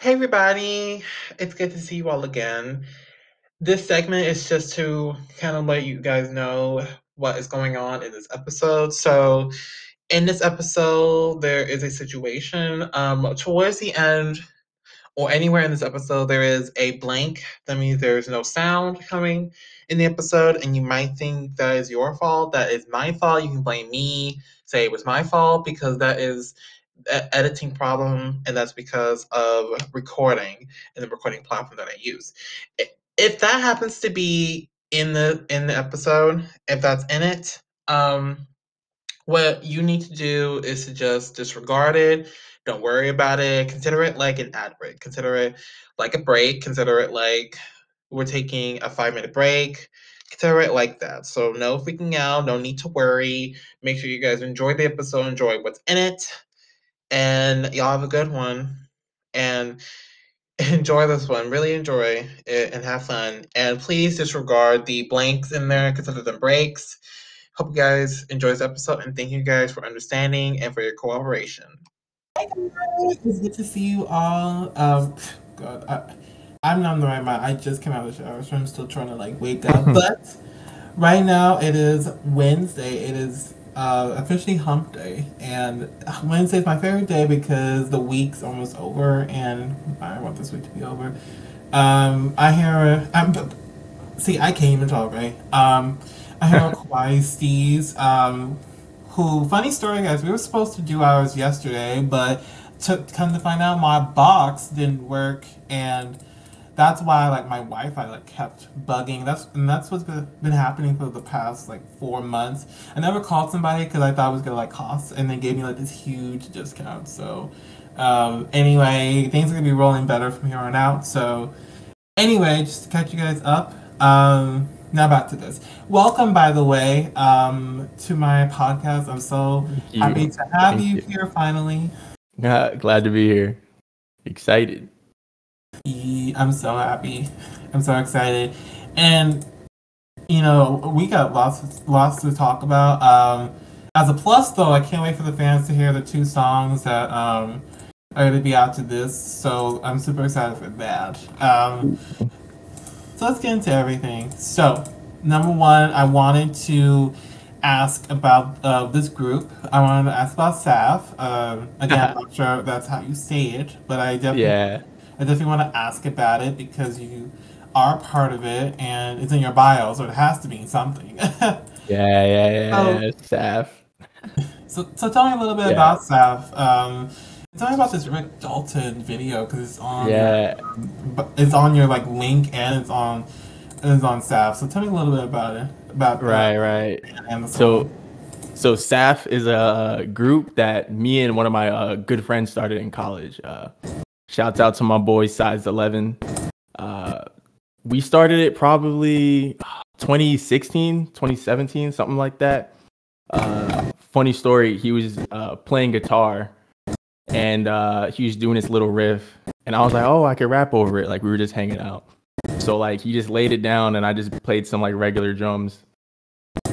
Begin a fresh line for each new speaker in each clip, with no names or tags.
Hey everybody, it's good to see you all again. This segment is just to kind of let you guys know what is going on in this episode. So, in this episode, there is a situation. Um, towards the end, or anywhere in this episode, there is a blank. That means there's no sound coming in the episode, and you might think that is your fault. That is my fault. You can blame me, say it was my fault, because that is editing problem, and that's because of recording and the recording platform that I use. If that happens to be in the in the episode, if that's in it, um, what you need to do is to just disregard it. Don't worry about it. Consider it like an ad break. Consider it like a break. Consider it like we're taking a five minute break. Consider it like that. So no freaking out. No need to worry. Make sure you guys enjoy the episode. Enjoy what's in it and y'all have a good one and enjoy this one really enjoy it and have fun and please disregard the blanks in there because consider them breaks hope you guys enjoy this episode and thank you guys for understanding and for your cooperation
it's good to see you all. Um, God, I, I'm not in the right mind. I just came out of the shower, so I'm still trying to like wake up. but right now it is Wednesday. It is uh, officially hump day. And Wednesday is my favorite day because the week's almost over and I want this week to be over. Um, I hear, um, see, I can't even talk, right? Um, I hear KawaiiSteez, um, who, funny story, guys, we were supposed to do ours yesterday, but to come to find out, my box didn't work and that's why like my Wi-Fi like kept bugging. That's and that's what's been, been happening for the past like four months. I never called somebody because I thought it was gonna like cost, and they gave me like this huge discount. So um, anyway, things are gonna be rolling better from here on out. So anyway, just to catch you guys up. Um, now back to this. Welcome, by the way, um, to my podcast. I'm so happy to have you, you, here finally.
Yeah, glad to be here. Excited.
I'm so happy. I'm so excited. And you know, we got lots lots to talk about. Um, as a plus though, I can't wait for the fans to hear the two songs that um, are going to be out to this. So I'm super excited for that. Um, so let's get into everything. So number one, I wanted to ask about uh, this group. I wanted to ask about Saf. Um, again, I'm not sure that's how you say it, but I definitely
yeah.
I definitely want to ask about it because you are part of it and it's in your bio, so it has to mean something.
yeah, yeah, yeah, so, yeah. Saf.
So, so tell me a little bit yeah. about Saf. Um, tell me about this Rick Dalton video because it's on.
Yeah.
Um, it's on your like link and it's on it's on Saf. So tell me a little bit about it. About
right, right. And so. So SAF is a group that me and one of my uh, good friends started in college. Uh, Shouts out to my boy Size 11. Uh, we started it probably 2016, 2017, something like that. Uh, funny story, he was uh, playing guitar and uh, he was doing this little riff. And I was like, oh, I could rap over it. Like we were just hanging out. So like he just laid it down and I just played some like regular drums,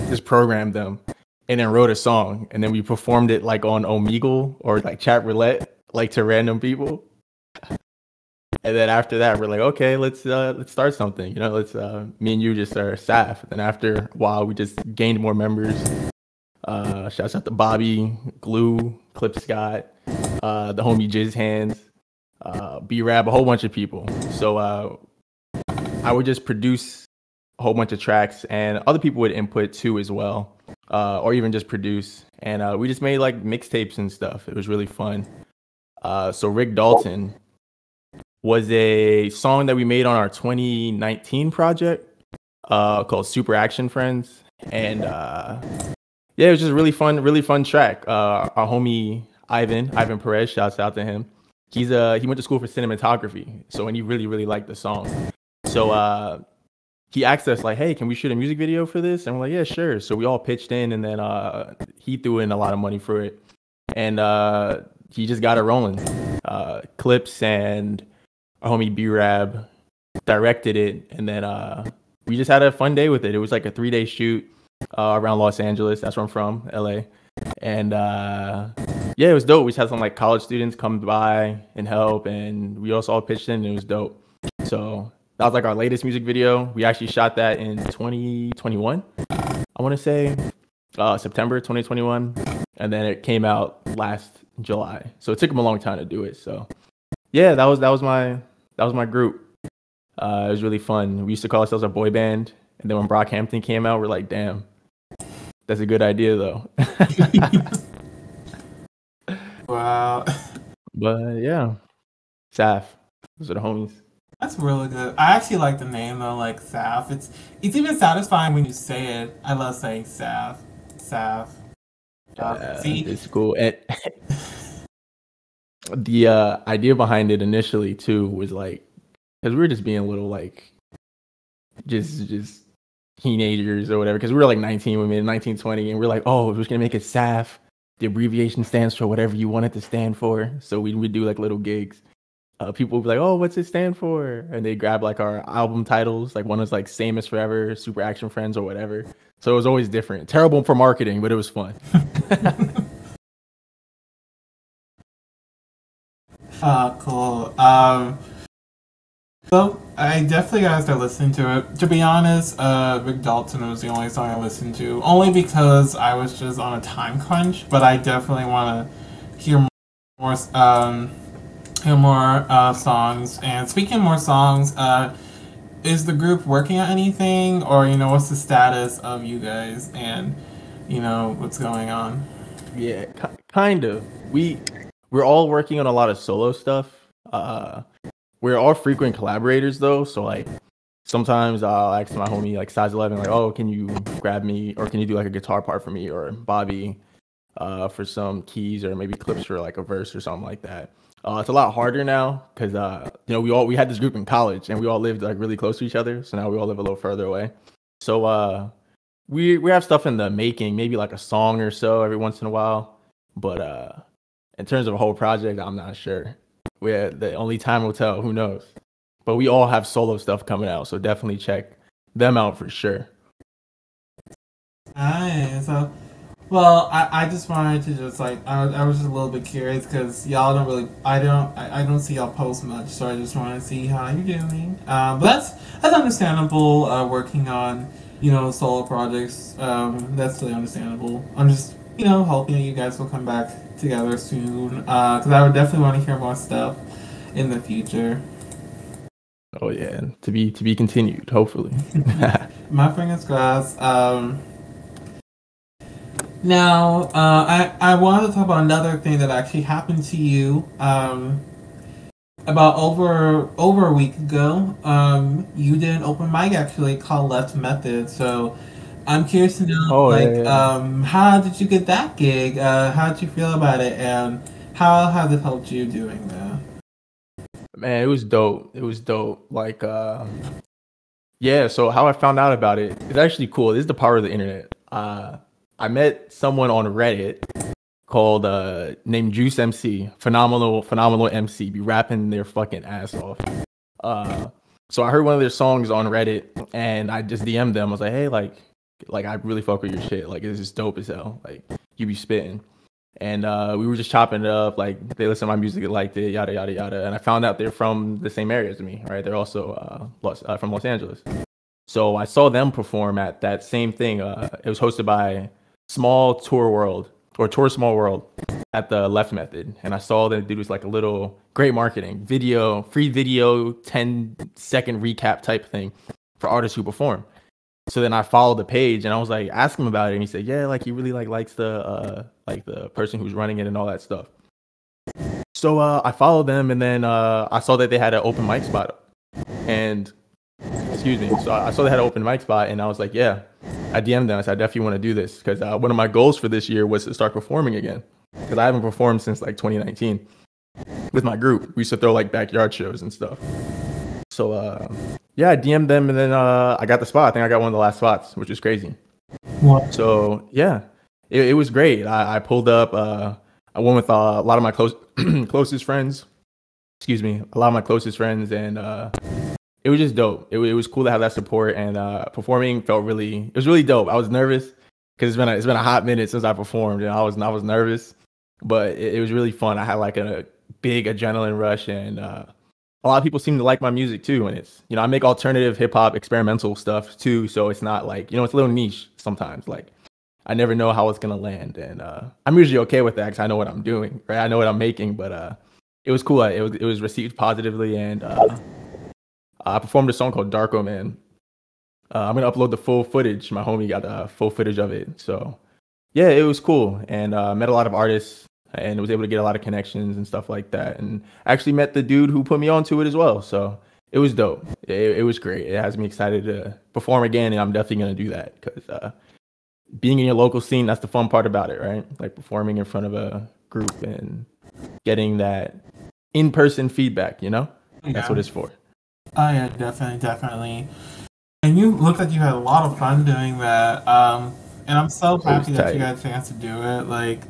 just programmed them and then wrote a song. And then we performed it like on Omegle or like chat roulette, like to random people and then after that we're like okay let's uh let's start something. You know let's uh me and you just are staff. And after a while we just gained more members. Uh shouts out to bobby glue clip scott uh the homie jizz hands uh b-rab a whole bunch of people. So uh i would just produce a whole bunch of tracks and other people would input too as well or even just produce. And we just made like mixtapes and stuff. It was really fun. So rick dalton was a song that we made on our 2019 project uh, called Super Action Friends. And uh, yeah, it was just really fun, really fun track. Uh, our homie Ivan, Ivan Perez, shouts out to him. He's uh he went to school for cinematography, so and he really really liked the song. So uh he asked us like, "Hey, can we shoot a music video for this?" And we're like, "Yeah, sure." So we all pitched in, and then uh he threw in a lot of money for it, and uh he just got it rolling. Uh, clips and our homie B Rab directed it, and then uh, we just had a fun day with it. It was like a three day shoot uh, around Los Angeles. That's where I'm from, LA. And uh, yeah, it was dope. We just had some like college students come by and help, and we also all pitched in. and It was dope. So that was like our latest music video. We actually shot that in 2021. I want to say uh, September 2021, and then it came out last July. So it took them a long time to do it. So yeah, that was that was my that was my group. Uh, it was really fun. We used to call ourselves a boy band, and then when Brockhampton came out, we're like, damn, that's a good idea though.
wow.
But yeah, Saf, those are the homies.
That's really good. I actually like the name though, like Saf. It's it's even satisfying when you say it. I love saying Saf. Saf.
Uh, see, it's cool. And the uh, idea behind it initially too was like, because we were just being a little like, just just teenagers or whatever. Because we were like 19 when we made 1920, and we are like, oh, we're just gonna make it SAF. The abbreviation stands for whatever you want it to stand for. So we would do like little gigs uh, people would be like, "Oh, what's it stand for?" And they grab like our album titles. Like one was like "Same as Forever," "Super Action Friends," or whatever. So it was always different. Terrible for marketing, but it was fun.
uh, cool. Um, so I definitely gotta start listening to it. To be honest, uh, Rick Dalton was the only song I listened to, only because I was just on a time crunch. But I definitely want to hear more. Um, hear more uh, songs. And speaking more songs, uh, is the group working on anything, or you know, what's the status of you guys and you know what's going on?
Yeah, kind of. We we're all working on a lot of solo stuff. Uh, we're all frequent collaborators though, so like sometimes I'll ask my homie like size 11 like oh can you grab me or can you do like a guitar part for me or Bobby uh, for some keys or maybe clips for like a verse or something like that. Uh, it's a lot harder now because uh, you know we all we had this group in college and we all lived like really close to each other. So now we all live a little further away. So uh, we we have stuff in the making, maybe like a song or so every once in a while. But uh, in terms of a whole project, I'm not sure. We the only time will tell. Who knows? But we all have solo stuff coming out, so definitely check them out for sure.
Nice. So well, I, I just wanted to just like I, I was just a little bit curious because y'all don't really I don't I, I don't see y'all post much, so I just want to see how you're doing. Um, but that's that's understandable. Uh, working on you know solo projects, um, that's really understandable. I'm just you know hoping you guys will come back together soon because uh, I would definitely want to hear more stuff in the future.
Oh yeah, to be to be continued, hopefully.
My fingers crossed. Um, now, uh, I I wanted to talk about another thing that actually happened to you. Um, about over over a week ago, um, you did an open mic actually called Left Method. So, I'm curious to know, oh, like, yeah, yeah. um, how did you get that gig? Uh, how did you feel about it, and how has it helped you doing that?
Man, it was dope. It was dope. Like, uh, yeah. So how I found out about it, it's actually cool. This is the power of the internet. Uh, I met someone on Reddit called uh named Juice MC, phenomenal, phenomenal MC, be rapping their fucking ass off. Uh, so I heard one of their songs on Reddit, and I just DM'd them. I was like, hey, like, like I really fuck with your shit. Like, it's just dope as hell. Like, you be spitting. And uh, we were just chopping it up. Like, they listen to my music, liked it, yada yada yada. And I found out they're from the same area as me, right? They're also uh, Los, uh, from Los Angeles. So I saw them perform at that same thing. Uh, it was hosted by small tour world or tour small world at the left method and i saw that dude was like a little great marketing video free video 10 second recap type thing for artists who perform so then i followed the page and i was like ask him about it and he said yeah like he really like likes the uh like the person who's running it and all that stuff so uh i followed them and then uh i saw that they had an open mic spot and excuse me so i saw they had an open mic spot and i was like yeah I DM'd them. I said, I definitely want to do this because uh, one of my goals for this year was to start performing again because I haven't performed since like 2019 with my group. We used to throw like backyard shows and stuff. So uh, yeah, I DM'd them and then uh, I got the spot. I think I got one of the last spots, which is crazy. What? So yeah, it, it was great. I, I pulled up. Uh, I went with uh, a lot of my close closest friends. Excuse me, a lot of my closest friends, and uh, it was just dope. It, it was cool to have that support and uh, performing felt really. It was really dope. I was nervous because it's been a, it's been a hot minute since I performed and I was I was nervous. but it, it was really fun. I had like a big adrenaline rush, and uh, a lot of people seem to like my music too. And it's you know I make alternative hip hop experimental stuff too, so it's not like you know it's a little niche sometimes. Like I never know how it's gonna land, and uh, I'm usually okay with that because I know what I'm doing, right? I know what I'm making, but uh, it was cool. It was it was received positively, and uh, I performed a song called Darko Man. Uh, I'm gonna upload the full footage. My homie got uh, full footage of it, so yeah, it was cool, and uh, met a lot of artists, and was able to get a lot of connections and stuff like that, and actually met the dude who put me onto it as well. So it was dope. It, it was great. It has me excited to perform again, and I'm definitely gonna do that because uh, being in your local scene, that's the fun part about it, right? Like performing in front of a group and getting that in person feedback, you know? Yeah. That's what it's for.
Oh yeah, definitely, definitely. And you looked like you had a lot of fun doing that. Um, and I'm so happy that you got a chance to do it. Like,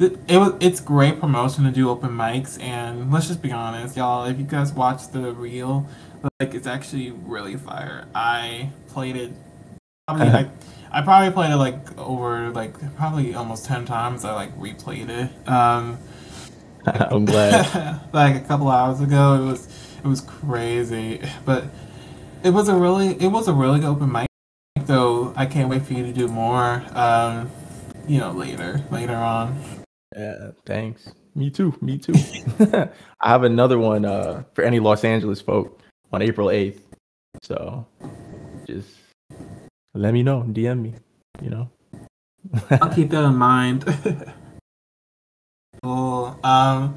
it, was it's great promotion to do open mics. And let's just be honest, y'all. If you guys watch the reel, like it's actually really fire. I played it. Probably like I probably played it like over like probably almost ten times. I like replayed it. Um,
I'm glad.
like a couple hours ago, it was it was crazy, but it was a really it was a really good open mic. Though I can't wait for you to do more. Um, you know, later later on.
Yeah, thanks. Me too. Me too. I have another one uh, for any Los Angeles folk on April eighth. So just let me know. DM me. You know.
I'll keep that in mind. cool. Um,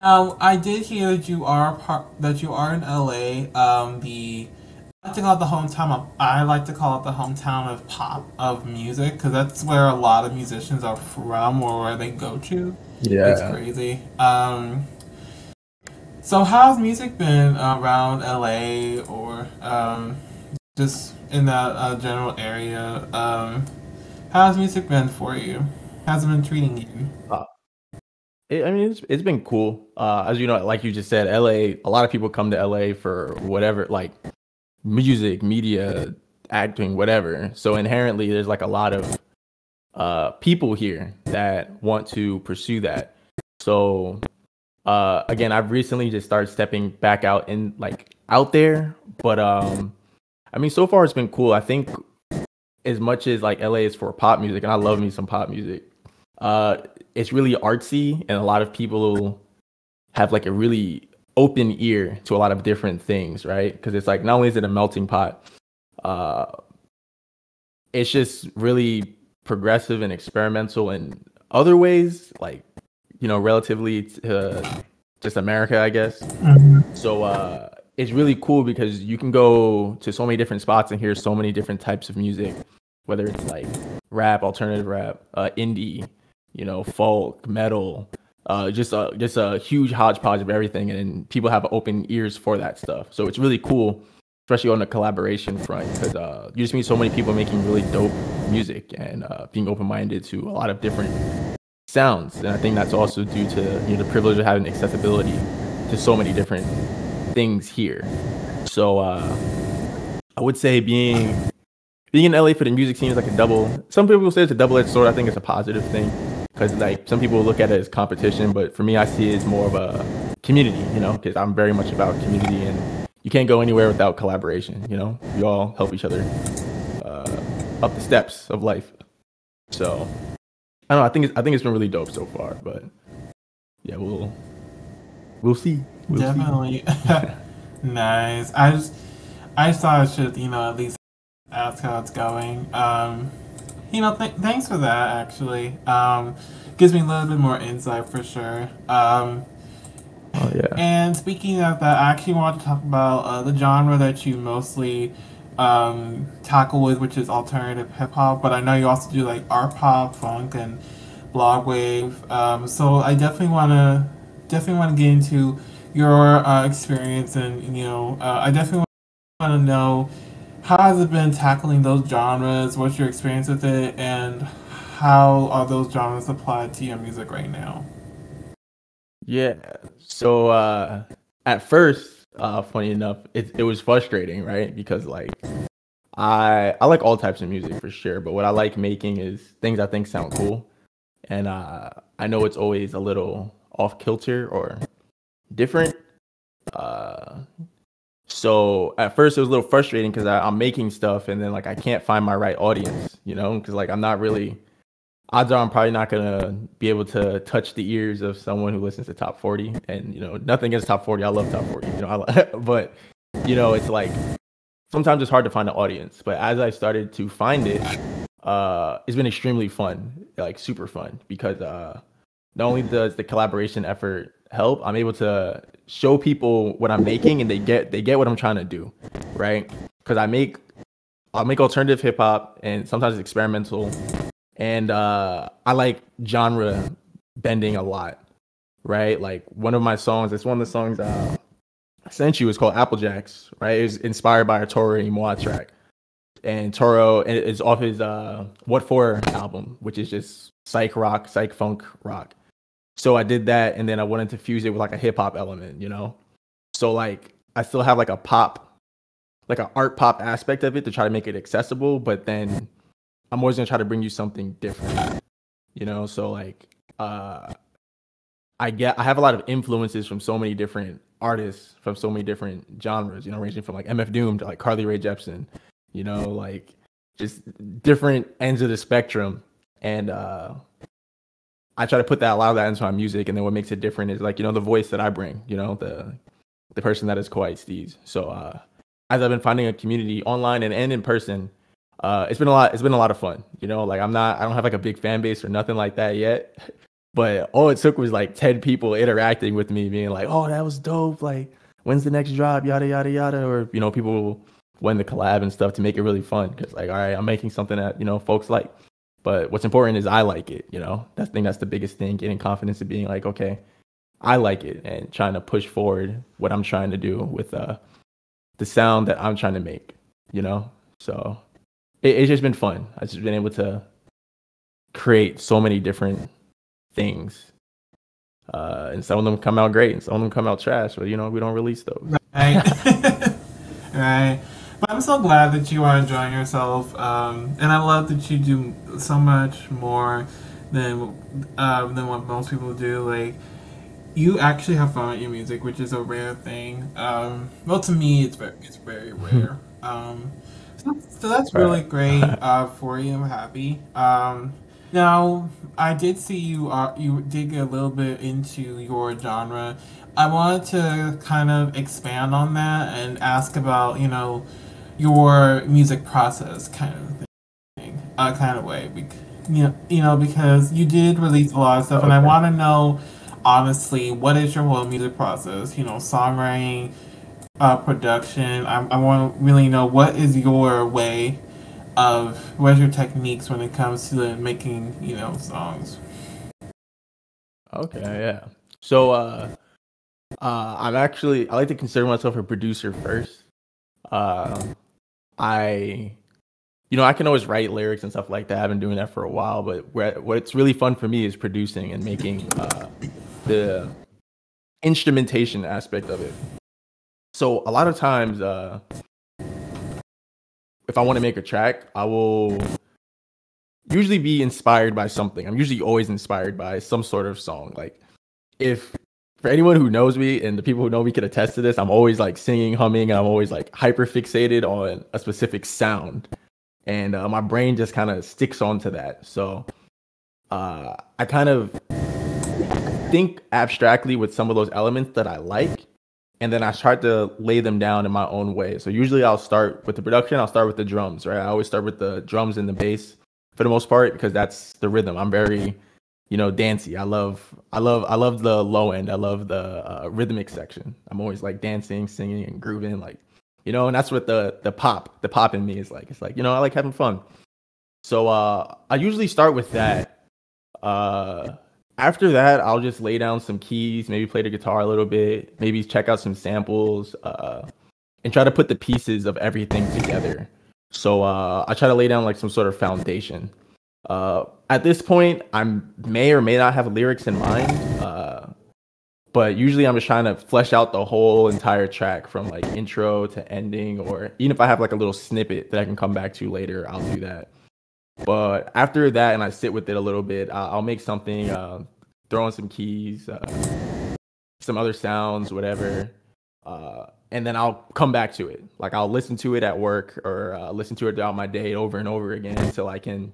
now I did hear that you are part that you are in LA. Um, the I like to call it the hometown of I like to call it the hometown of pop of music because that's where a lot of musicians are from or where they go to.
Yeah,
it's crazy. Um, so how's music been around LA or um, just in that uh, general area? Um, how's music been for you? How's it been treating you? Uh,
it, I mean, it's it's been cool. Uh, as you know, like you just said, LA. A lot of people come to LA for whatever, like music, media, acting, whatever. So inherently, there's like a lot of uh, people here that want to pursue that. So uh, again, I've recently just started stepping back out and like out there, but um, I mean, so far it's been cool. I think as much as like LA is for pop music, and I love me some pop music. Uh, it's really artsy, and a lot of people have like a really open ear to a lot of different things, right? Because it's like not only is it a melting pot, uh, it's just really progressive and experimental in other ways, like you know, relatively to just America, I guess. Mm-hmm. So uh, it's really cool because you can go to so many different spots and hear so many different types of music, whether it's like rap, alternative rap, uh, indie, you know, folk, metal, uh, just a just a huge hodgepodge of everything, and people have open ears for that stuff. So it's really cool, especially on the collaboration front, because uh, you just meet so many people making really dope music and uh, being open minded to a lot of different sounds. And I think that's also due to you know the privilege of having accessibility to so many different things here. So uh, I would say being being in LA for the music scene is like a double. Some people will say it's a double edged sword. I think it's a positive thing because like some people look at it as competition, but for me, I see it as more of a community, you know, because I'm very much about community and you can't go anywhere without collaboration, you know, we all help each other uh, up the steps of life. So I don't know. I think it's, I think it's been really dope so far, but yeah, we'll we'll see. We'll
Definitely see. nice. I just I just thought I should you know at least ask how it's going. Um, you know, th- thanks for that. Actually, um, gives me a little bit more insight for sure. Um,
oh yeah.
And speaking of that, I actually want to talk about uh, the genre that you mostly um, tackle with, which is alternative hip hop. But I know you also do like art pop, funk, and blog wave. Um, so I definitely want to definitely want to get into your uh, experience, and you know, uh, I definitely want to know how has it been tackling those genres? What's your experience with it, and how are those genres applied to your music right now?
Yeah. So uh, at first, uh, funny enough, it it was frustrating, right? Because like I I like all types of music for sure, but what I like making is things I think sound cool. and uh, I know it's always a little off kilter or different. Uh, so at first it was a little frustrating because I'm making stuff and then like I can't find my right audience, you know, because like I'm not really. Odds are I'm probably not gonna be able to touch the ears of someone who listens to top 40, and you know nothing against top 40. I love top 40, you know, I, but you know it's like sometimes it's hard to find an audience. But as I started to find it, uh, it's been extremely fun, like super fun, because uh, not only does the collaboration effort help, I'm able to show people what I'm making, and they get they get what I'm trying to do, right? Because I make I'll make alternative hip hop and sometimes experimental, and uh, I like genre bending a lot, right? Like one of my songs, it's one of the songs uh, I sent you is called Applejacks, right? It's inspired by a Toro y Moi track and Toro is off his uh, What For album, which is just psych rock, psych funk rock. So I did that, and then I wanted to fuse it with like a hip hop element, you know. So like I still have like a pop, like an art pop aspect of it to try to make it accessible, but then I'm always gonna try to bring you something different, you know. So like uh, I get I have a lot of influences from so many different artists from so many different genres, you know, ranging from like MF Doom to like Carly Rae Jepsen you know, like just different ends of the spectrum. And uh I try to put that a lot of that into my music and then what makes it different is like, you know, the voice that I bring, you know, the the person that is KawaiiSteez. So uh as I've been finding a community online and, and in person, uh it's been a lot it's been a lot of fun. You know, like I'm not I don't have like a big fan base or nothing like that yet. But all it took was like 10 people interacting with me, being like, Oh, that was dope, like when's the next drop, yada yada yada, or you know, people when the collab and stuff to make it really fun. Because like, all right, I'm making something that you know folks like. But what's important is I like it. You know, that's I think that's the biggest thing. Getting confidence in being like, okay, I like it, and trying to push forward what I'm trying to do with uh the sound that I'm trying to make. You know, so it, it's just been fun. I've just been able to create so many different things. Uh, and some of them come out great, and some of them come out trash. But you know, we don't release those.
Right. right. But I'm so glad that you are enjoying yourself, um, and I love that you do so much more than uh, than what most people do. Like you actually have fun with your music, which is a rare thing. Um, well, to me, it's very it's very rare. um, so, so, that's really great uh, for you. I'm happy. Um, now, I did see you uh, you did get a little bit into your genre. I wanted to kind of expand on that and ask about you know your music process kind of thing, uh, kind of way. you know, you know, because you did release a lot of stuff, okay. and I want to know, honestly, what is your whole music process? You know, songwriting, uh, production. I, I want to really know what is your way of what's your techniques when it comes to making, you know, songs.
Okay, yeah. So, uh, uh, I'm actually I like to consider myself a producer first. Um, I, you know, I can always write lyrics and stuff like that. I've been doing that for a while, but what's really fun for me is producing and making uh, the instrumentation aspect of it. So a lot of times, uh, if I want to make a track, I will usually be inspired by something. I'm usually always inspired by some sort of song. Like if for anyone who knows me and the people who know me can attest to this, I'm always like singing, humming, and I'm always like hyper fixated on a specific sound. And uh, my brain just kind of sticks onto that. So uh, I kind of think abstractly with some of those elements that I like. And then I try to lay them down in my own way. So usually I'll start with the production, I'll start with the drums, right? I always start with the drums and the bass for the most part because that's the rhythm. I'm very you know, dancey. I love, I love, I love the low end. I love the uh, rhythmic section. I'm always like dancing, singing, and grooving, like, you know, and that's what the the pop, the pop in me is like. It's like, you know, I like having fun. So uh, I usually start with that. Uh, after that, I'll just lay down some keys, maybe play the guitar a little bit, maybe check out some samples, uh, and try to put the pieces of everything together. So uh, I try to lay down like some sort of foundation. Uh, at this point, I may or may not have lyrics in mind, uh, but usually I'm just trying to flesh out the whole entire track from like intro to ending, or even if I have like a little snippet that I can come back to later, I'll do that. But after that, and I sit with it a little bit, I'll, make something, uh, throw in some keys, uh, some other sounds, whatever, uh, and then I'll come back to it. Like I'll listen to it at work or uh, listen to it throughout my day over and over again until I can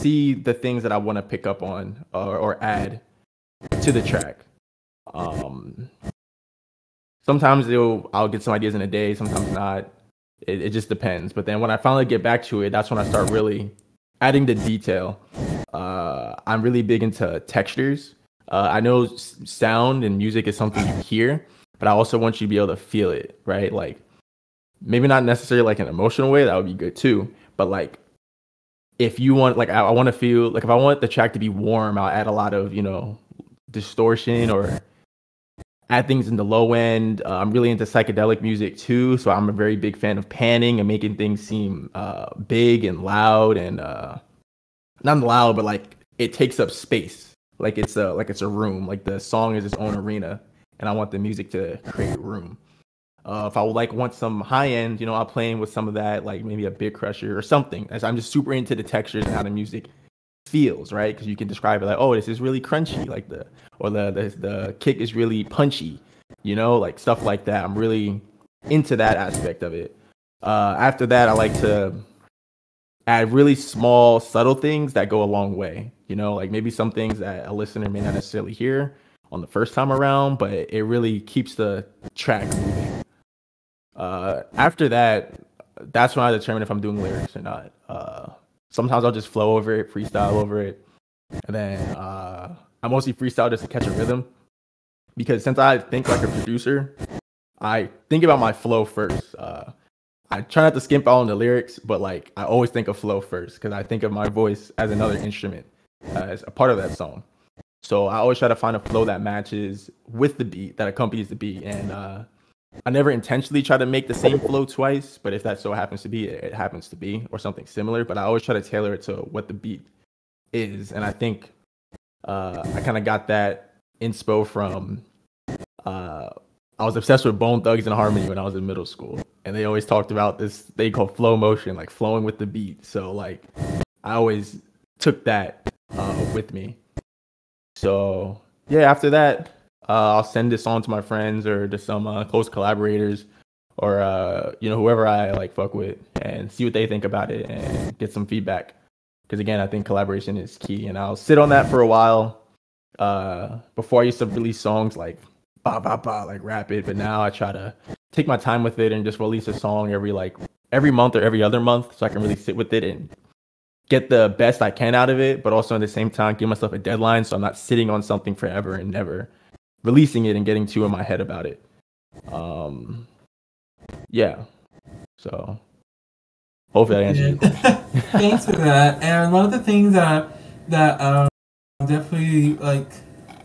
see the things that I want to pick up on or, or add to the track. Um, sometimes I'll get some ideas in a day, sometimes not. It, it just depends. But then when I finally get back to it, that's when I start really adding the detail. Uh, I'm really big into textures. Uh, I know sound and music is something you hear, but I also want you to be able to feel it, right? Like maybe not necessarily like an emotional way, that would be good too. But like if you want like I, I want to feel like if I want the track to be warm, I'll add a lot of, you know, distortion or add things in the low end. Uh, I'm really into psychedelic music too, so I'm a very big fan of panning and making things seem uh, big and loud and uh, not loud, but like it takes up space, like it's a like it's a room, like the song is its own arena, and I want the music to create room. Uh, if I would like want some high end, you know, I'll play with some of that, like maybe a bit crusher or something. As I'm just super into the textures and how the music feels, right? Because you can describe it like, oh, this is really crunchy, like the or the, the the kick is really punchy, you know, like stuff like that. I'm really into that aspect of it. Uh, after that, I like to add really small, subtle things that go a long way. You know, like maybe some things that a listener may not necessarily hear on the first time around, but it really keeps the track moving. Uh, after that, that's when I determine if I'm doing lyrics or not. Uh, sometimes I'll just flow over it, freestyle over it, and then uh, I mostly freestyle just to catch a rhythm. Because since I think like a producer, I think about my flow first. Uh, I try not to skimp out on the lyrics, but like I always think of flow first because I think of my voice as another instrument, as a part of that song. So I always try to find a flow that matches with the beat that accompanies the beat, and uh, I never intentionally try to make the same flow twice, but if that so happens to be, it happens to be, or something similar. But I always try to tailor it to what the beat is, and I think uh, I kind of got that inspo from. Uh, I was obsessed with Bone Thugs and Harmony when I was in middle school, and they always talked about this they called flow motion, like flowing with the beat. So like, I always took that uh, with me. So yeah, after that, uh, I'll send this on to my friends or to some uh, close collaborators or uh, you know whoever I like fuck with and see what they think about it and get some feedback. Because again, I think collaboration is key, and I'll sit on that for a while. Uh, before I used to release songs like ba ba ba like rapid, but now I try to take my time with it and just release a song every like every month or every other month, so I can really sit with it and get the best I can out of it, but also at the same time give myself a deadline so I'm not sitting on something forever and never releasing it and getting too in my head about it. Um, yeah. So hopefully that I answered.
Thanks for that. And one of the things that that um, definitely like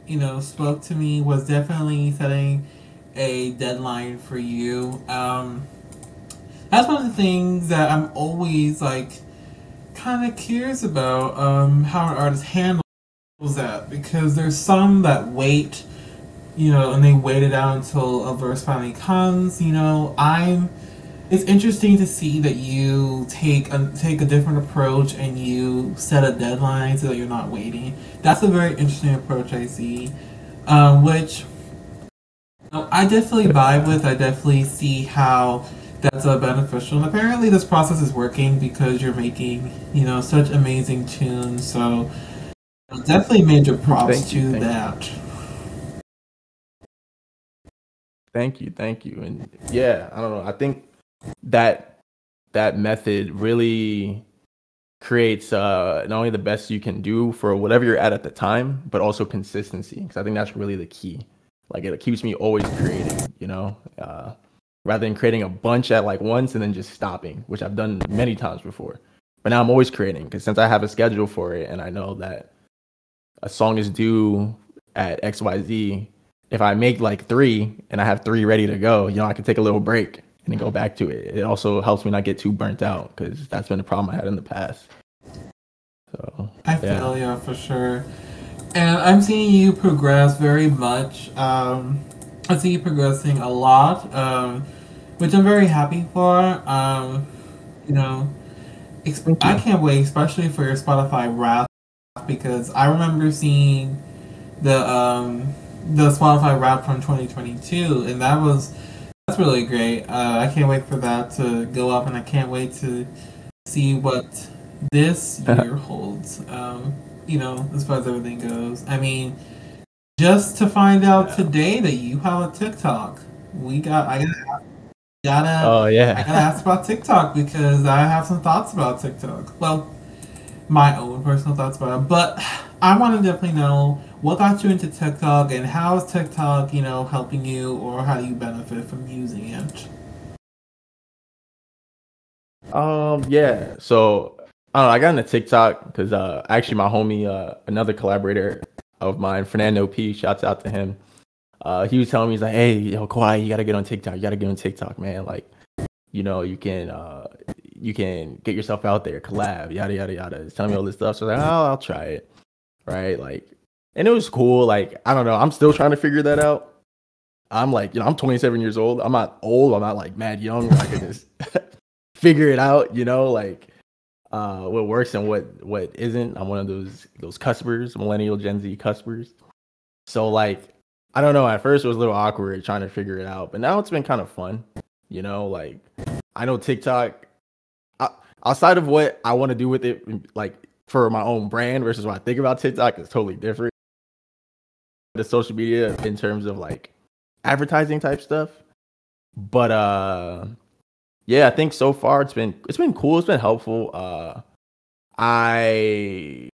you know spoke to me was definitely setting a deadline for you. Um, that's one of the things that I'm always like kind of curious about um, how an artist handles that because there's some that wait you know, and they wait it out until a verse finally comes. You know, I'm. It's interesting to see that you take a take a different approach and you set a deadline so that you're not waiting. That's a very interesting approach I see, um, which I definitely vibe with. I definitely see how that's a beneficial. And apparently, this process is working because you're making you know such amazing tunes. So definitely major props to you.
Thank you, thank you. And yeah, I don't know. I think that that method really creates uh, not only the best you can do for whatever you're at at the time, but also consistency. Because I think that's really the key. Like it keeps me always creating, you know, uh, rather than creating a bunch at like once and then just stopping, which I've done many times before. But now I'm always creating because since I have a schedule for it and I know that a song is due at X Y Z, if I make like three and I have three ready to go, you know, I can take a little break and then go back to it. It also helps me not get too burnt out because that's been a problem I had in the past. So
I feel yeah. you for sure. And I'm seeing you progress very much. Um, I see you progressing a lot, um, which I'm very happy for. Um, you know, I can't wait, especially for your Spotify Wrapped, because I remember seeing the um the Spotify Wrapped from 2022, and that was that's really great. Uh, I can't wait for that to go up, and I can't wait to see what this year holds. Um, you know, as far as everything goes. I mean, just to find out yeah. today that you have a TikTok, we got I got gotta
oh yeah
I gotta ask about TikTok because I have some thoughts about TikTok. Well, my own personal thoughts about it, but I want to definitely know what got you into TikTok and how is TikTok, you know, helping you or how do you benefit from using it?
Um, yeah. So I don't know. I got into TikTok because uh, actually my homie, uh, another collaborator of mine, Fernando P. Shouts out to him. Uh, he was telling me he's like, "Hey, yo, Kawaii, you gotta get on TikTok. You gotta get on TikTok, man. Like, you know, you can uh, you can get yourself out there, collab, yada yada yada." He's telling me all this stuff. So I was like, "Oh, I'll try it." Right? Like, and it was cool. Like, I don't know. I'm still trying to figure that out. I'm like, you know, I'm 27 years old. I'm not old. I'm not like mad young. I can just figure it out. You know, like uh, what works and what what isn't. I'm one of those those cuspers, millennial Gen Z cuspers. So like, I don't know. At first, it was a little awkward trying to figure it out, but now it's been kind of fun. You know, like I know TikTok. I, outside of what I want to do with it, like for my own brand versus what I think about TikTok is totally different. The social media in terms of like advertising type stuff, but uh yeah, I think so far it's been it's been cool. It's been helpful. Uh, I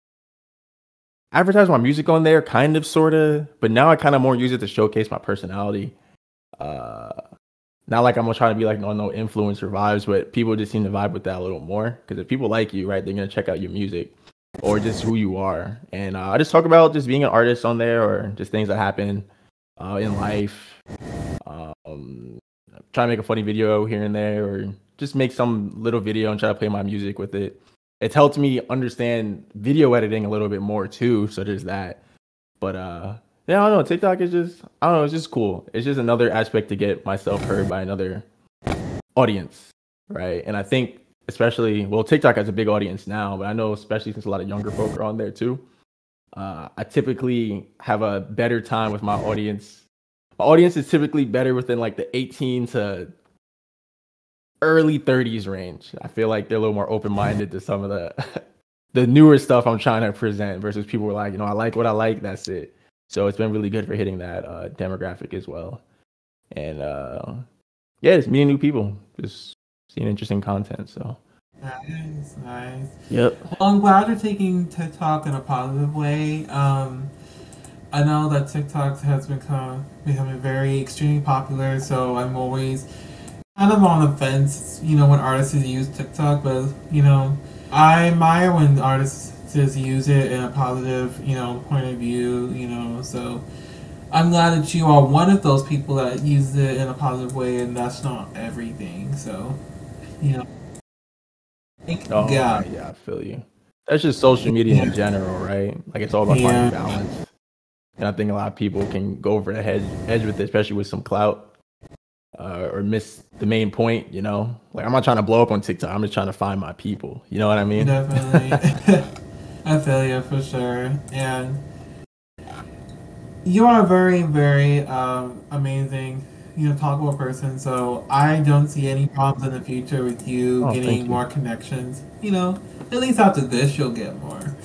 advertise my music on there, kind of, sort of, but now I kind of more use it to showcase my personality. Uh, not like I'm trying to be like no no influencer vibes, but people just seem to vibe with that a little more. Because if people like you, right, they're gonna check out your music or just who you are. And uh, I just talk about just being an artist on there or just things that happen uh, in life. Um, try to make a funny video here and there or just make some little video and try to play my music with it. It's helped me understand video editing a little bit more too. So there's that. But uh yeah, I don't know. TikTok is just I don't know, it's just cool. It's just another aspect to get myself heard by another audience. Right. And I think especially well, TikTok has a big audience now, but I know especially since a lot of younger folk are on there too. Uh, I typically have a better time with my audience my audience is typically better within like the 18 to early 30s range. I feel like they're a little more open minded to some of the the newer stuff I'm trying to present versus people like, you know, I like what I like, that's it. So it's been really good for hitting that uh, demographic as well. And uh, yeah, it's meeting new people, just seeing interesting content. So
nice, nice.
Yep.
Well, I'm glad you're taking TikTok in a positive way. Um, I know that TikTok has become becoming very extremely popular, so I'm always kind of on the fence, you know, when artists use TikTok, but you know, I admire when artists use it in a positive, you know, point of view, you know, so I'm glad that you are one of those people that use it in a positive way, and that's not everything. So, you know,
thank oh, yeah, yeah, I feel you. That's just social media yeah. in general, right? Like it's all about yeah. finding balance. And I think a lot of people can go over the hedge, edge with it, especially with some clout, uh, or miss the main point. You know, like I'm not trying to blow up on TikTok. I'm just trying to find my people. You know what I mean?
Definitely. I feel you for sure. And you are very, very um, amazing, you know, talkable person. So I don't see any problems in the future with you oh, getting you. more connections. You know, at least after this, you'll get more.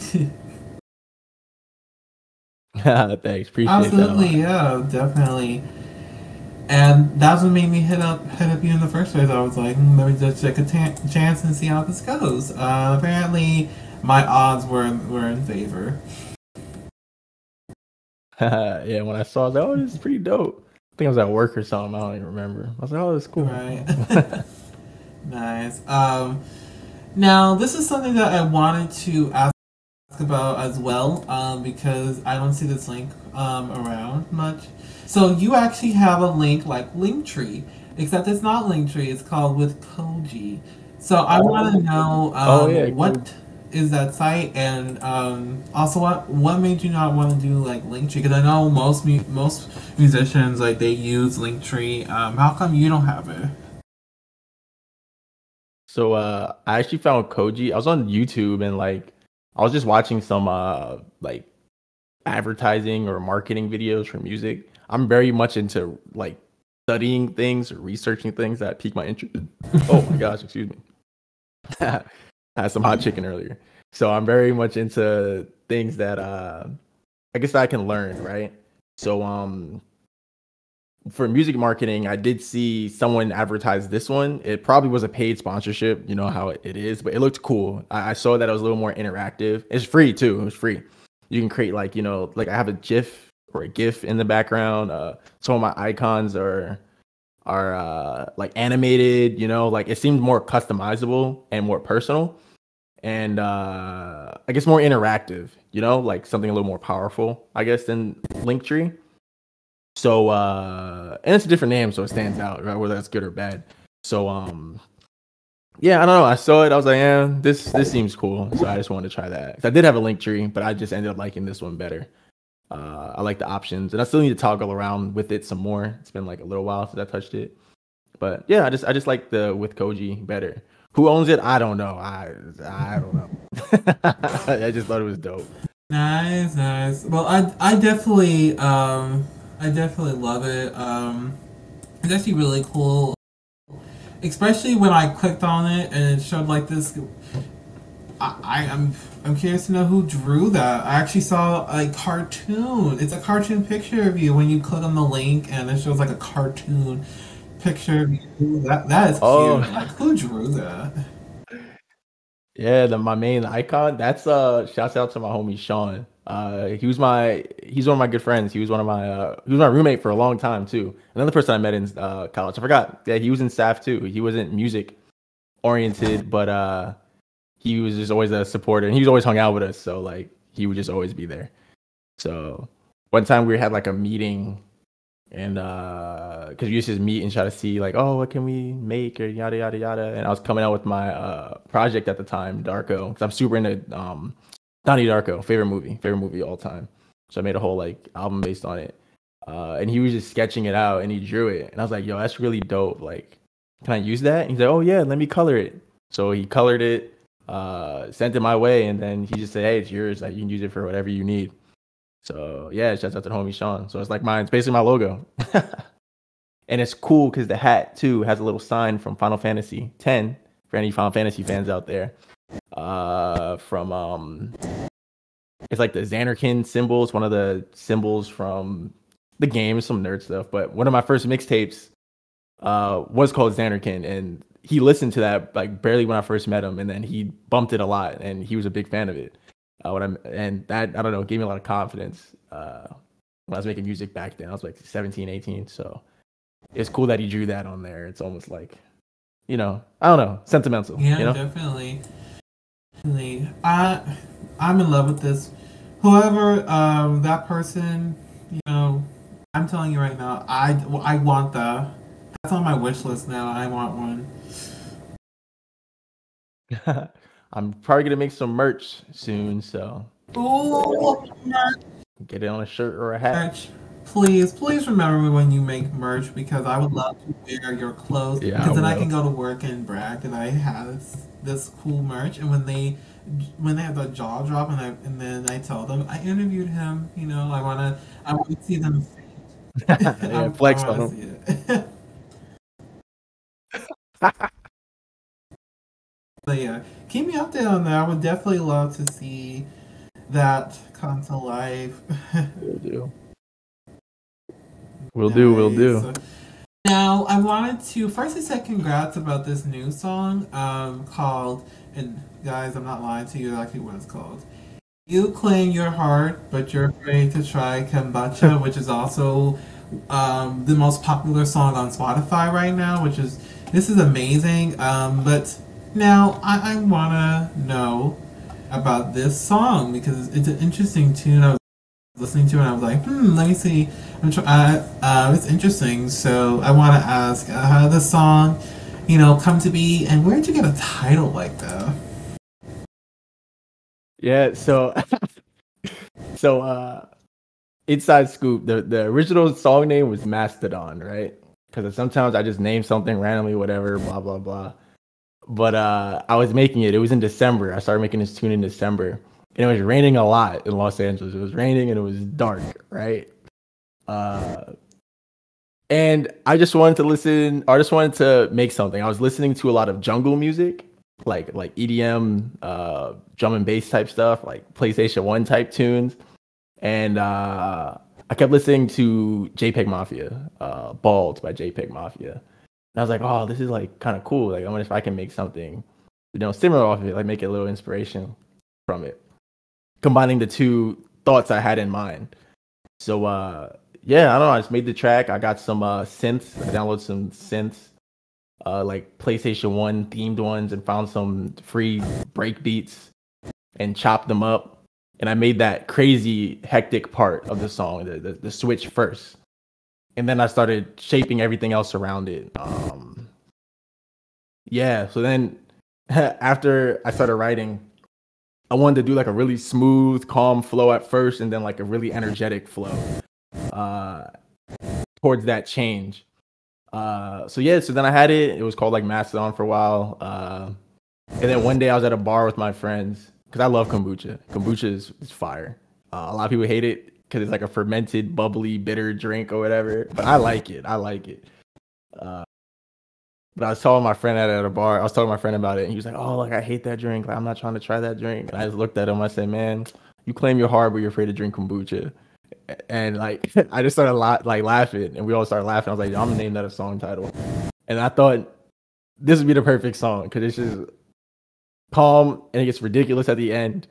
Thanks, appreciate
Absolutely, yeah, definitely. And that's what made me hit up hit up you in the first place. I was like, hmm, let me just take a t- chance and see how this goes. Uh, apparently, my odds were in, were in favor.
yeah, when I saw that, oh, this is pretty dope. I think I was at work or something. I don't even remember. I was like, oh, that's cool.
Right. nice. Um, now, this is something that I wanted to ask about as well um, because I don't see this link um, around much. So you actually have a link like Linktree, except it's not Linktree. It's called with Koji. So I want to know um, oh, yeah, what is that site, and um, also what what made you not want to do like Linktree? Because I know most mu- most musicians like they use Linktree. Um, how come you don't have it?
So uh I actually found Koji. I was on YouTube and like I was just watching some uh like advertising or marketing videos for music. I'm very much into like studying things or researching things that pique my interest. oh my gosh, excuse me. I had some hot chicken earlier. So I'm very much into things that uh I guess I can learn, right? So um for music marketing, I did see someone advertise this one. It probably was a paid sponsorship, you know how it is, but it looked cool. I, I saw that it was a little more interactive. It's free too. It was free. You can create like you know, like I have a GIF or a GIF in the background. Uh, some of my icons are are uh, like animated. You know, like it seemed more customizable and more personal, and uh, I guess more interactive. You know, like something a little more powerful, I guess, than Linktree. So uh and it's a different name, so it stands out, right? Whether that's good or bad. So um yeah, I don't know. I saw it. I was like, yeah, this this seems cool. So I just wanted to try that. I did have a Linktree, but I just ended up liking this one better. Uh, I like the options, and I still need to toggle around with it some more. It's been like a little while since I touched it, but yeah, I just I just like the with Koji better. Who owns it? I don't know. I I don't know. I just thought it was dope.
Nice, nice. Well, I I definitely um I definitely love it. Um, it's actually really cool, especially when I clicked on it and it showed like this. I, I am I'm curious to know who drew that. I actually saw a cartoon. It's a cartoon picture of you when you click on the link and it shows like a cartoon picture of you. That that is cute. Oh. Like who drew that?
Yeah, the my main icon. That's uh shouts out to my homie Sean. Uh, he was my he's one of my good friends. He was one of my uh, he was my roommate for a long time too. Another person I met in uh, college. I forgot. Yeah, he was in staff too. He wasn't music oriented, but uh, he was just always a supporter, and he was always hung out with us. So like he would just always be there. So one time we had like a meeting, and uh, because we used to meet and try to see like, oh, what can we make or yada yada yada. And I was coming out with my uh project at the time, Darko, because I'm super into um Donnie Darko, favorite movie, favorite movie all time. So I made a whole like album based on it. Uh, and he was just sketching it out and he drew it. And I was like, yo, that's really dope. Like, can I use that? And he's like, oh yeah, let me color it. So he colored it, uh, sent it my way, and then he just said, hey, it's yours. Like you can use it for whatever you need. So yeah, shouts out to homie Sean. So it's like mine. It's basically my logo. and it's cool because the hat too has a little sign from Final Fantasy 10 for any Final Fantasy fans out there uh, from um, it's like the Zanarkand symbol. It's one of the symbols from the game, some nerd stuff. But one of my first mixtapes uh, was called Zanarkand, and he listened to that like barely when I first met him, and then he bumped it a lot, and he was a big fan of it. Uh, when I'm and that I don't know gave me a lot of confidence uh, when I was making music back then. I was like 17, 18, so it's cool that he drew that on there. It's almost like you know I don't know sentimental.
Yeah,
you know?
definitely. I I'm in love with this. Whoever um that person, you know, I'm telling you right now, I I want that. That's on my wish list now. I want one.
I'm probably gonna make some merch soon, so.
Ooh,
Get it on a shirt or a hat.
Merch. Please, please remember me when you make merch because I would love to wear your clothes.
Yeah,
because then I can go to work and brag that I have this cool merch. And when they when they have the jaw drop, and I and then I tell them I interviewed him. You know, I wanna I want to see them.
yeah, flex on them.
But yeah, keep me updated on that. I would definitely love to see that come to life.
Will do. Will nice. do. Will do.
Now, I wanted to first say congrats about this new song um, called, and guys, I'm not lying to you, actually what it's called. You claim your heart, but you're afraid to try kombucha, which is also um, the most popular song on Spotify right now, which is, this is amazing. Um, but now I, I want to know about this song because it's an interesting tune. I was listening to it and I was like, hmm, let me see I'm try- uh, uh, it's interesting. So I want to ask, uh, how did the song, you know, come to be, and where did you get a title like that?
Yeah, so, so uh, inside scoop, the the original song name was Mastodon, right? Because sometimes I just name something randomly, whatever, blah blah blah. But uh, I was making it. It was in December. I started making this tune in December, and it was raining a lot in Los Angeles. It was raining and it was dark, right? Uh, and I just wanted to listen. I just wanted to make something. I was listening to a lot of jungle music, like like EDM, uh, drum and bass type stuff, like PlayStation One type tunes, and uh, I kept listening to JPEG Mafia, uh, Bald by JPEG Mafia. And I was like, oh, this is like kind of cool. Like, I wonder if I can make something, you know, similar off of it, like make a little inspiration from it, combining the two thoughts I had in mind. So, uh, yeah, I don't know. I just made the track. I got some uh, synths. I downloaded some synths, uh, like PlayStation One themed ones, and found some free break beats and chopped them up and I made that crazy hectic part of the song, the, the, the switch first, and then I started shaping everything else around it. Um, yeah, so then after I started writing, I wanted to do like a really smooth, calm flow at first, and then like a really energetic flow uh, towards that change. Uh, so yeah, so then I had it. It was called like Mastodon for a while. Uh, and then one day I was at a bar with my friends, because I love kombucha. Kombucha is, is fire. Uh, a lot of people hate it because it's like a fermented, bubbly, bitter drink or whatever. But I like it. I like it. Uh, but I was telling my friend at, at a bar. I was telling my friend about it, and he was like, "Oh, like I hate that drink. Like I'm not trying to try that drink." And I just looked at him. I said, "Man, you claim you're hard, but you're afraid to drink kombucha." And like I just started la- like laughing, and we all started laughing. I was like, "I'm gonna name that a song title." And I thought this would be the perfect song because it's just calm and it gets ridiculous at the end.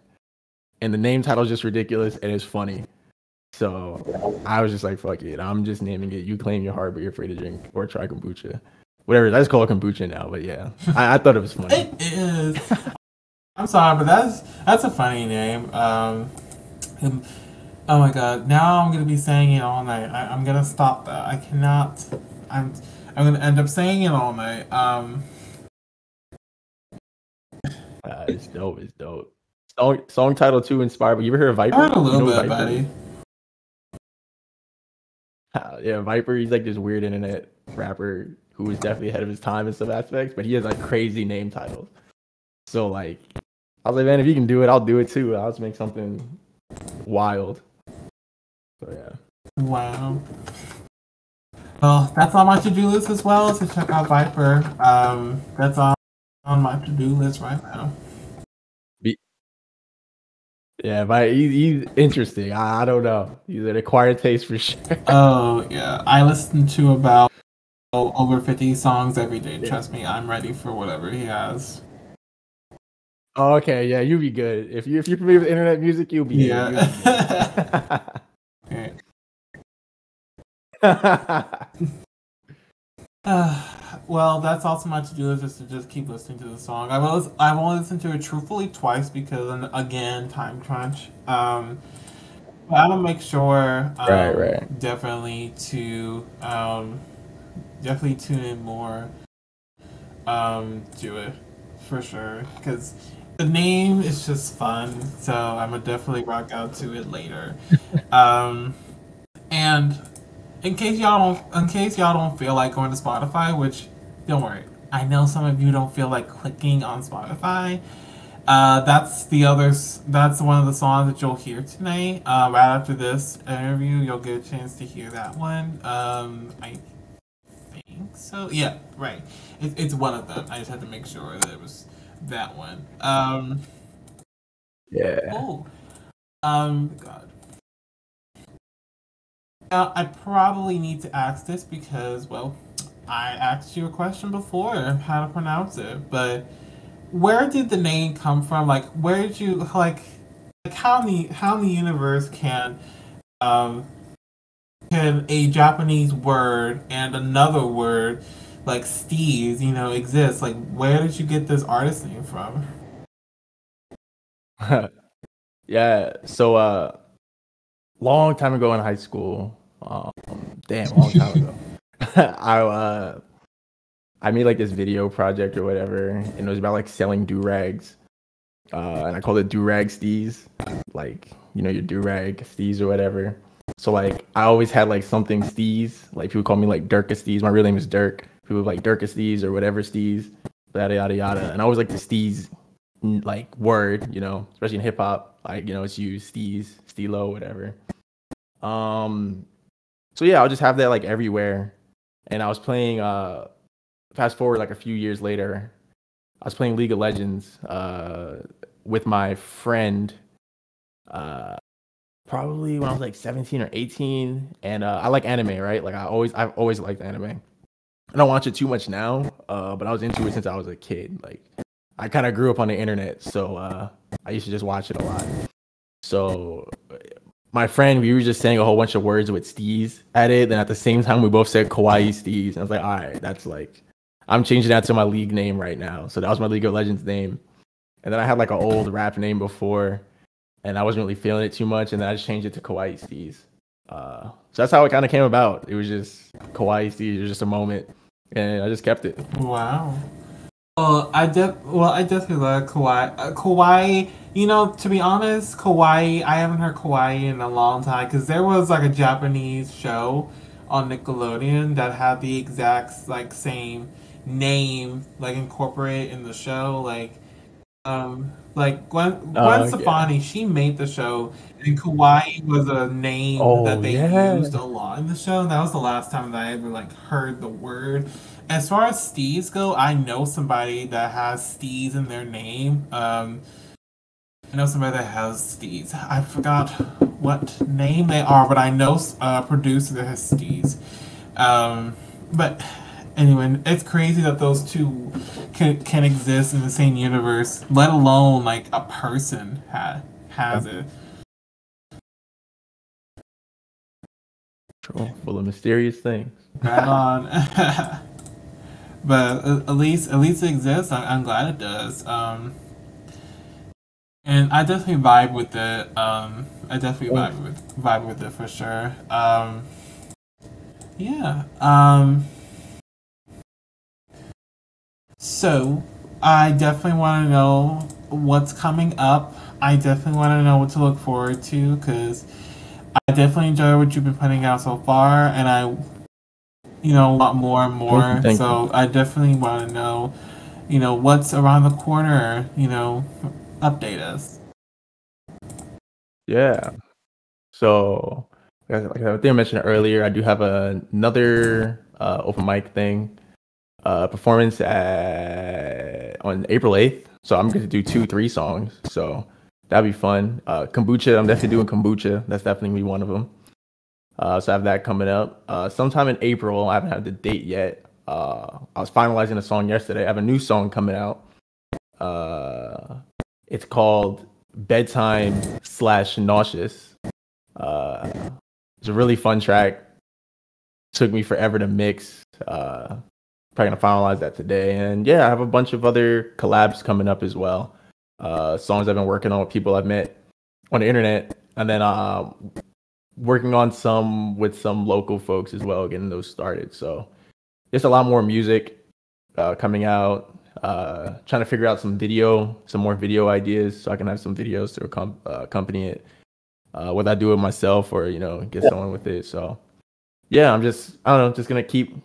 And the name title is just ridiculous and it's funny. So I was just like, fuck it. I'm just naming it. You claim your heart, but you're afraid to drink or try kombucha. Whatever. I just call it kombucha now. But yeah, I, I thought it was funny.
It is. I'm sorry, but that's that's a funny name. Um, oh my god! Now I'm gonna be saying it all night. I, am gonna stop that. I cannot. I'm I'm gonna end up saying it all night. Um,
uh, it's dope. It's dope. Song, song title too inspired. But you ever hear of Viper?
I heard a little you know bit, buddy.
Uh, yeah, Viper. He's like this weird internet rapper who was definitely ahead of his time in some aspects, but he has like crazy name titles. So like, I was like, man, if you can do it, I'll do it too. I'll just make something wild. So yeah.
Wow. Well, that's on my to-do list as well. So check out Viper. Um, that's all on my to do list right now.
Yeah, but he, he's interesting. I, I don't know. He's an acquired taste for sure.
Oh yeah, I listen to about over fifty songs every day. Yeah. Trust me, I'm ready for whatever he has.
Oh, okay, yeah, you'll be good. If you if you're familiar with internet music, you'll be yeah. Good.
uh, well, that's also my to do is just to just keep listening to the song. I've only, I've only listened to it truthfully twice because again time crunch. Um, but I'm gonna make sure, um, right, right, definitely to um, definitely tune in more um, to it for sure because the name is just fun. So I'm gonna definitely rock out to it later. um, and in case y'all don't, in case y'all don't feel like going to Spotify, which don't worry. I know some of you don't feel like clicking on Spotify. Uh, that's the other. That's one of the songs that you'll hear tonight. Uh, right after this interview, you'll get a chance to hear that one. Um, I think so. Yeah, right. It, it's one of them. I just had to make sure that it was that one. Um,
yeah.
Oh. Um. God. Now, I probably need to ask this because, well, I asked you a question before how to pronounce it, but where did the name come from? Like, where did you like, like how in the how in the universe can um can a Japanese word and another word like Steez, you know, exist? Like, where did you get this artist name from?
yeah, so uh, long time ago in high school, um, damn, long time ago. I uh, I made like this video project or whatever, and it was about like selling do rags. Uh, and I called it do rag steez, like you know your do rag steez or whatever. So like I always had like something steez, like people call me like Dirk steez. My real name is Dirk. People like Dirk steez or whatever steez. yada yada yada. And I always like the steez like word, you know, especially in hip hop, like you know, it's used steez, stilo, whatever. Um, so yeah, I'll just have that like everywhere. And I was playing. Uh, fast forward like a few years later, I was playing League of Legends uh, with my friend. Uh, probably when I was like 17 or 18, and uh, I like anime, right? Like I always, I've always liked anime. I don't watch it too much now, uh, but I was into it since I was a kid. Like I kind of grew up on the internet, so uh, I used to just watch it a lot. So my friend, we were just saying a whole bunch of words with steez at it, and at the same time, we both said kawaii steez. And I was like, all right, that's like, I'm changing that to my league name right now. So that was my League of Legends name. And then I had like an old rap name before, and I wasn't really feeling it too much, and then I just changed it to kawaii steez. Uh, so that's how it kind of came about. It was just kawaii steez. It was just a moment, and I just kept it.
Wow. Well, I de- well, I definitely love Kawaii. Uh, Kawaii, you know, to be honest, Kawaii, I haven't heard Kawaii in a long time because there was like a Japanese show on Nickelodeon that had the exact like same name like incorporated in the show. Like um, like Gwen, Gwen uh, Stefani, yeah. she made the show, and Kawaii was a name oh, that they yeah. used a lot in the show. And that was the last time that I ever like heard the word. As far as steez go, I know somebody that has steez in their name. Um, I know somebody that has steez. I forgot what name they are, but I know a producer that has steez. Um, but anyway, it's crazy that those two can can exist in the same universe, let alone like a person ha- has it.
Full of mysterious things.
Right on. but at least at least it exists. I, am glad it does. Um, and I definitely vibe with it. Um, I definitely vibe with vibe with it for sure. Um, yeah. Um, so, I definitely want to know what's coming up. I definitely want to know what to look forward to because I definitely enjoy what you've been putting out so far, and I, you know, a lot more and more. Thank so you. I definitely want to know, you know, what's around the corner. You know, update us.
Yeah. So, like I think I mentioned earlier, I do have a, another uh, open mic thing uh, performance at, on April 8th. So I'm going to do two, three songs. So that'd be fun. Uh, kombucha, I'm definitely doing kombucha. That's definitely one of them. Uh, so I have that coming up. Uh, sometime in April, I haven't had the date yet. Uh, I was finalizing a song yesterday. I have a new song coming out. Uh, it's called Bedtime slash Nauseous. Uh, it's a really fun track. Took me forever to mix. Uh, probably gonna finalize that today. And yeah, I have a bunch of other collabs coming up as well. Uh, songs I've been working on with people I've met on the internet, and then uh, working on some with some local folks as well, getting those started. So just a lot more music uh, coming out. Uh, trying to figure out some video, some more video ideas, so I can have some videos to accom- uh, accompany it. Uh, whether I do it myself or you know get someone with it. So yeah, I'm just I don't know, just gonna keep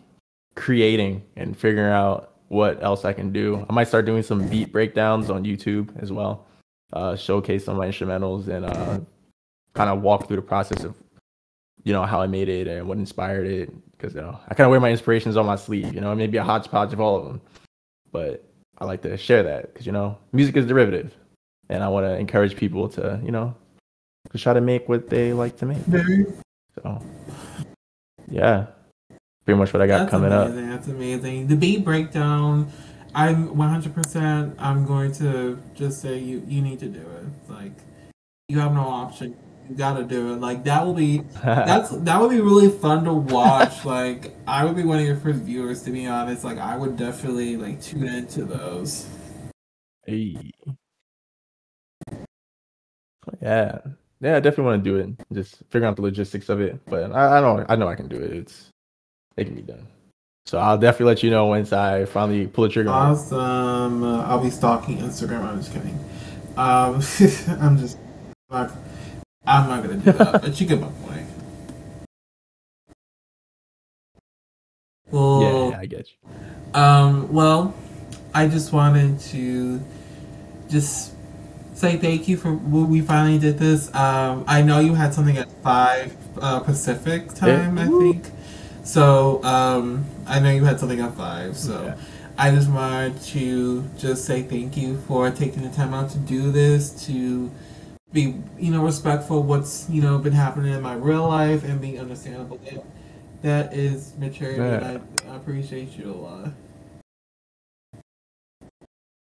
creating and figuring out what else I can do. I might start doing some beat breakdowns on YouTube as well, uh, showcase some of my instrumentals and uh, kind of walk through the process of, you know, how I made it and what inspired it. Because you know, I kind of wear my inspirations on my sleeve. You know, maybe a hodgepodge of all of them, but I like to share that because you know, music is derivative, and I want to encourage people to, you know, to try to make what they like to make. So, yeah pretty much what I got
that's
coming
amazing, up. That's amazing. The beat breakdown, I'm 100%. I'm going to just say you you need to do it. Like you have no option. You gotta do it. Like that will be that's that would be really fun to watch. like I would be one of your first viewers to be honest. Like I would definitely like tune into those.
Hey. Yeah. Yeah, I definitely want to do it. Just figure out the logistics of it. But I, I know I know I can do it. It's it can be done. So I'll definitely let you know once I finally pull the trigger.
Awesome. Uh, I'll be stalking Instagram. I'm just kidding. Um, I'm just not. I'm not gonna do that. but you get my point. Well,
yeah, yeah, I get you.
Um, well, I just wanted to just say thank you for we finally did this. Um, I know you had something at five uh, Pacific time, I think. So um, I know you had something at five. So yeah. I just wanted to just say thank you for taking the time out to do this to be you know respectful of what's you know been happening in my real life and being understandable. That is maturity, yeah. I, I appreciate you a lot.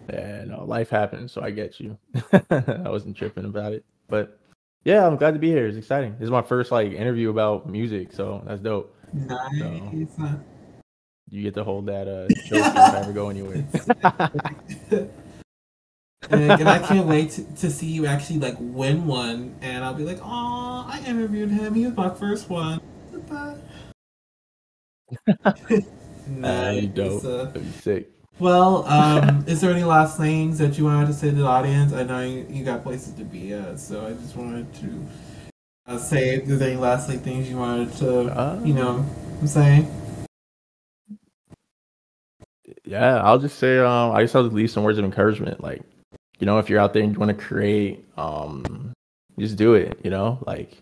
Yeah, no, life happens, so I get you. I wasn't tripping about it, but yeah, I'm glad to be here. It's exciting. This is my first like interview about music, so that's dope.
Nice. So,
you get to hold that uh trophy if I ever go anywhere.
and, and, I can't wait to, to, see you actually like win one, and I'll be like, "Oh, I interviewed him. He was my first one."
nice. Uh, dope. Uh, That'd be sick.
Well, um, is there any last things that you wanted to say to the audience? I know you, you got places to be at, so I just wanted to uh, say if there's any last like, things you wanted to, uh, you know, I'm saying.
Yeah, I'll just say, um, I just have to leave some words of encouragement. Like, you know, if you're out there and you want to create, um, just do it. You know, like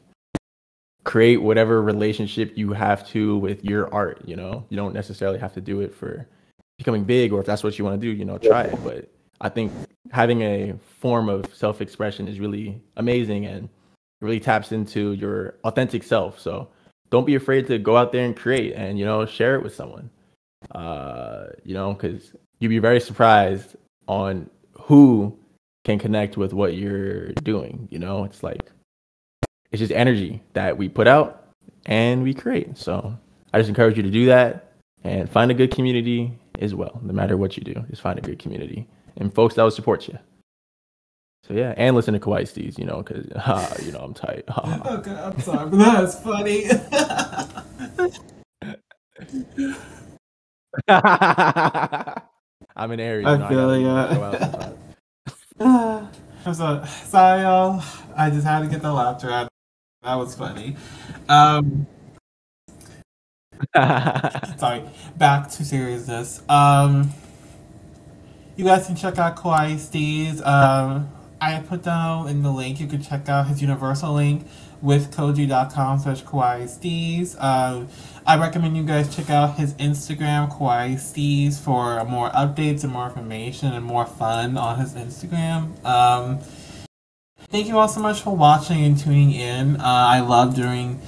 create whatever relationship you have to with your art. You know, you don't necessarily have to do it for becoming big or if that's what you want to do, you know, try it. But I think having a form of self expression is really amazing and really taps into your authentic self. So don't be afraid to go out there and create and, you know, share it with someone. Uh, you know, because you'd be very surprised on who can connect with what you're doing. You know, it's like it's just energy that we put out and we create. So I just encourage you to do that and find a good community as well. No matter what you do, just find a good community and folks that will support you. So yeah, and listen to KawaiiSteez, you know, because uh, you know I'm tight.
okay, I'm sorry, but that's funny.
I'm an Aries.
I feel yeah. I'm so, sorry, y'all. I just had to get the laughter out. That was funny. Um, Sorry, back to seriousness. Um, you guys can check out KawaiiSteez. Um, I put down in the link. You can check out his universal link with koji.com slash kawaii steez. Um, I recommend you guys check out his Instagram, kawaii steez, for more updates and more information and more fun on his Instagram. Um, thank you all so much for watching and tuning in. Uh, I love doing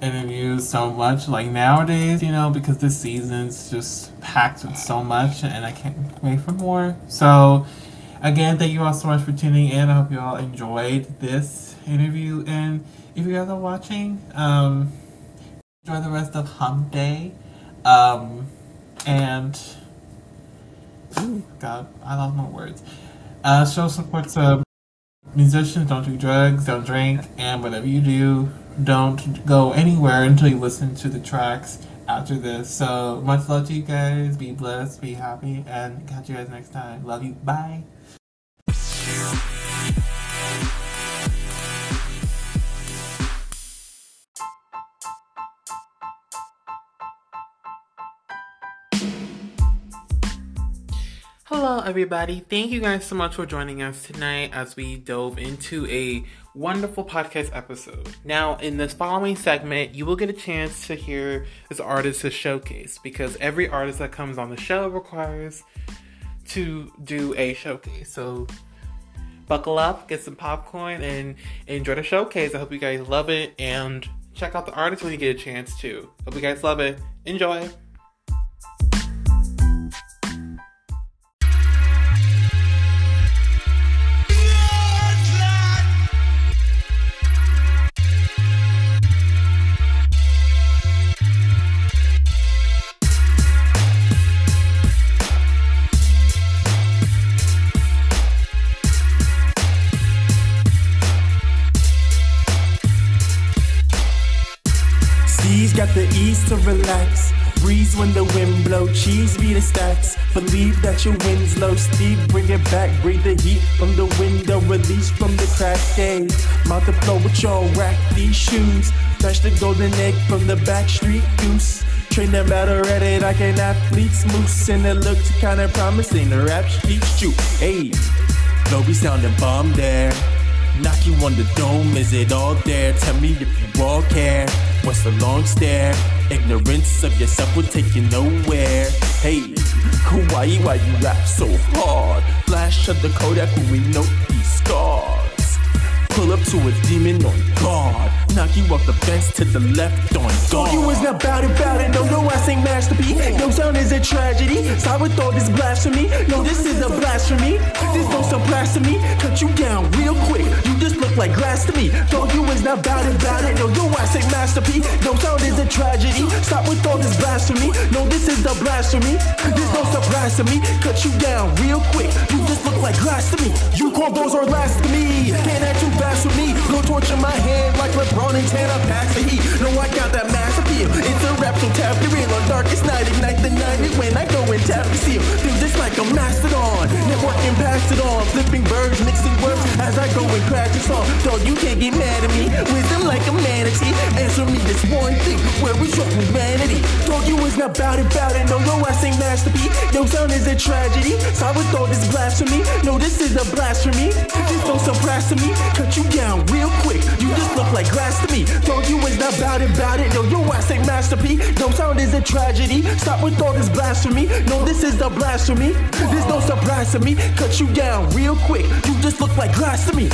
interviews so much like nowadays, you know, because this season's just packed with so much and I can't wait for more. So again, thank you all so much for tuning in. I hope you all enjoyed this interview and if you guys are watching, um, enjoy the rest of Hump Day. Um, and God, I lost my words. Uh, show support to musicians, don't do drugs, don't drink, and whatever you do, don't go anywhere until you listen to the tracks after this. So much love to you guys. Be blessed, be happy, and catch you guys next time. Love you. Bye. Hello, everybody. Thank you guys so much for joining us tonight as we dove into a wonderful podcast episode. Now, in this following segment, you will get a chance to hear this artist's showcase because every artist that comes on the show requires to do a showcase. So, buckle up, get some popcorn, and enjoy the showcase. I hope you guys love it and check out the artist when you get a chance to. Hope you guys love it. Enjoy.
Believe that your wind's low, Steve, bring it back. Breathe the heat from the window, release from the crack gauge. Mouth the flow with your rack these shoes. Dash the golden egg from the back street goose. Train them out already like an athlete's moose, and it looks kinda promising. The rap sheet shoot, hey, no be sounding bomb there. Knock you on the dome, is it all there? Tell me if you all care. What's the long stare? Ignorance of yourself will take you nowhere. Hey, Hawaii, why you rap so hard? Flash of the Kodak we note these scars. Pull up to a demon on guard. Knock you off the fence to the left on guard. you was not bout it, bout it. No, no, I sing masterpiece. Yo, sound is a tragedy. Sorry, thought this blasphemy. No, this is a blasphemy. Oh. This don't some blasphemy. Cut you down real quick. You just look like glass to me. Thought you is not bout it, bout it. No, yo, I sing masterpiece. No, sound is a tragedy. Stop with all this blasphemy. No, this is a blasphemy. This don't surprise to me. Cut you down real quick. You just like glass to me. You those are last to me. Can't act too fast with me. No torch in my hand like LeBron. And I pack the heat. No, I got that mass appeal. It's a rap, so tap your real on darkest night. Ignite the night when I go and tap the seal. Feel just like a mastodon. Networking past it on. Flipping birds, mixing words as I go and crash the song. Dog, you can't get mad at me. Wisdom like a manatee. Answer me this one thing. Where is your humanity? Dog, you is not bout it, bout it. No, no, I sing masterpiece. Yo, sound is a tragedy. Sorry, thought this blasphemy. No, this is a blasphemy. This don't surprise to me. Cut you down real quick. You just look like grass to me. Told you it's not about it, about it. No, your ass ain't masterpiece. No sound is a tragedy. Stop with all this blasphemy. No, this is the blasphemy. This no surprise to me. Cut you down real quick. You just look like glass to me.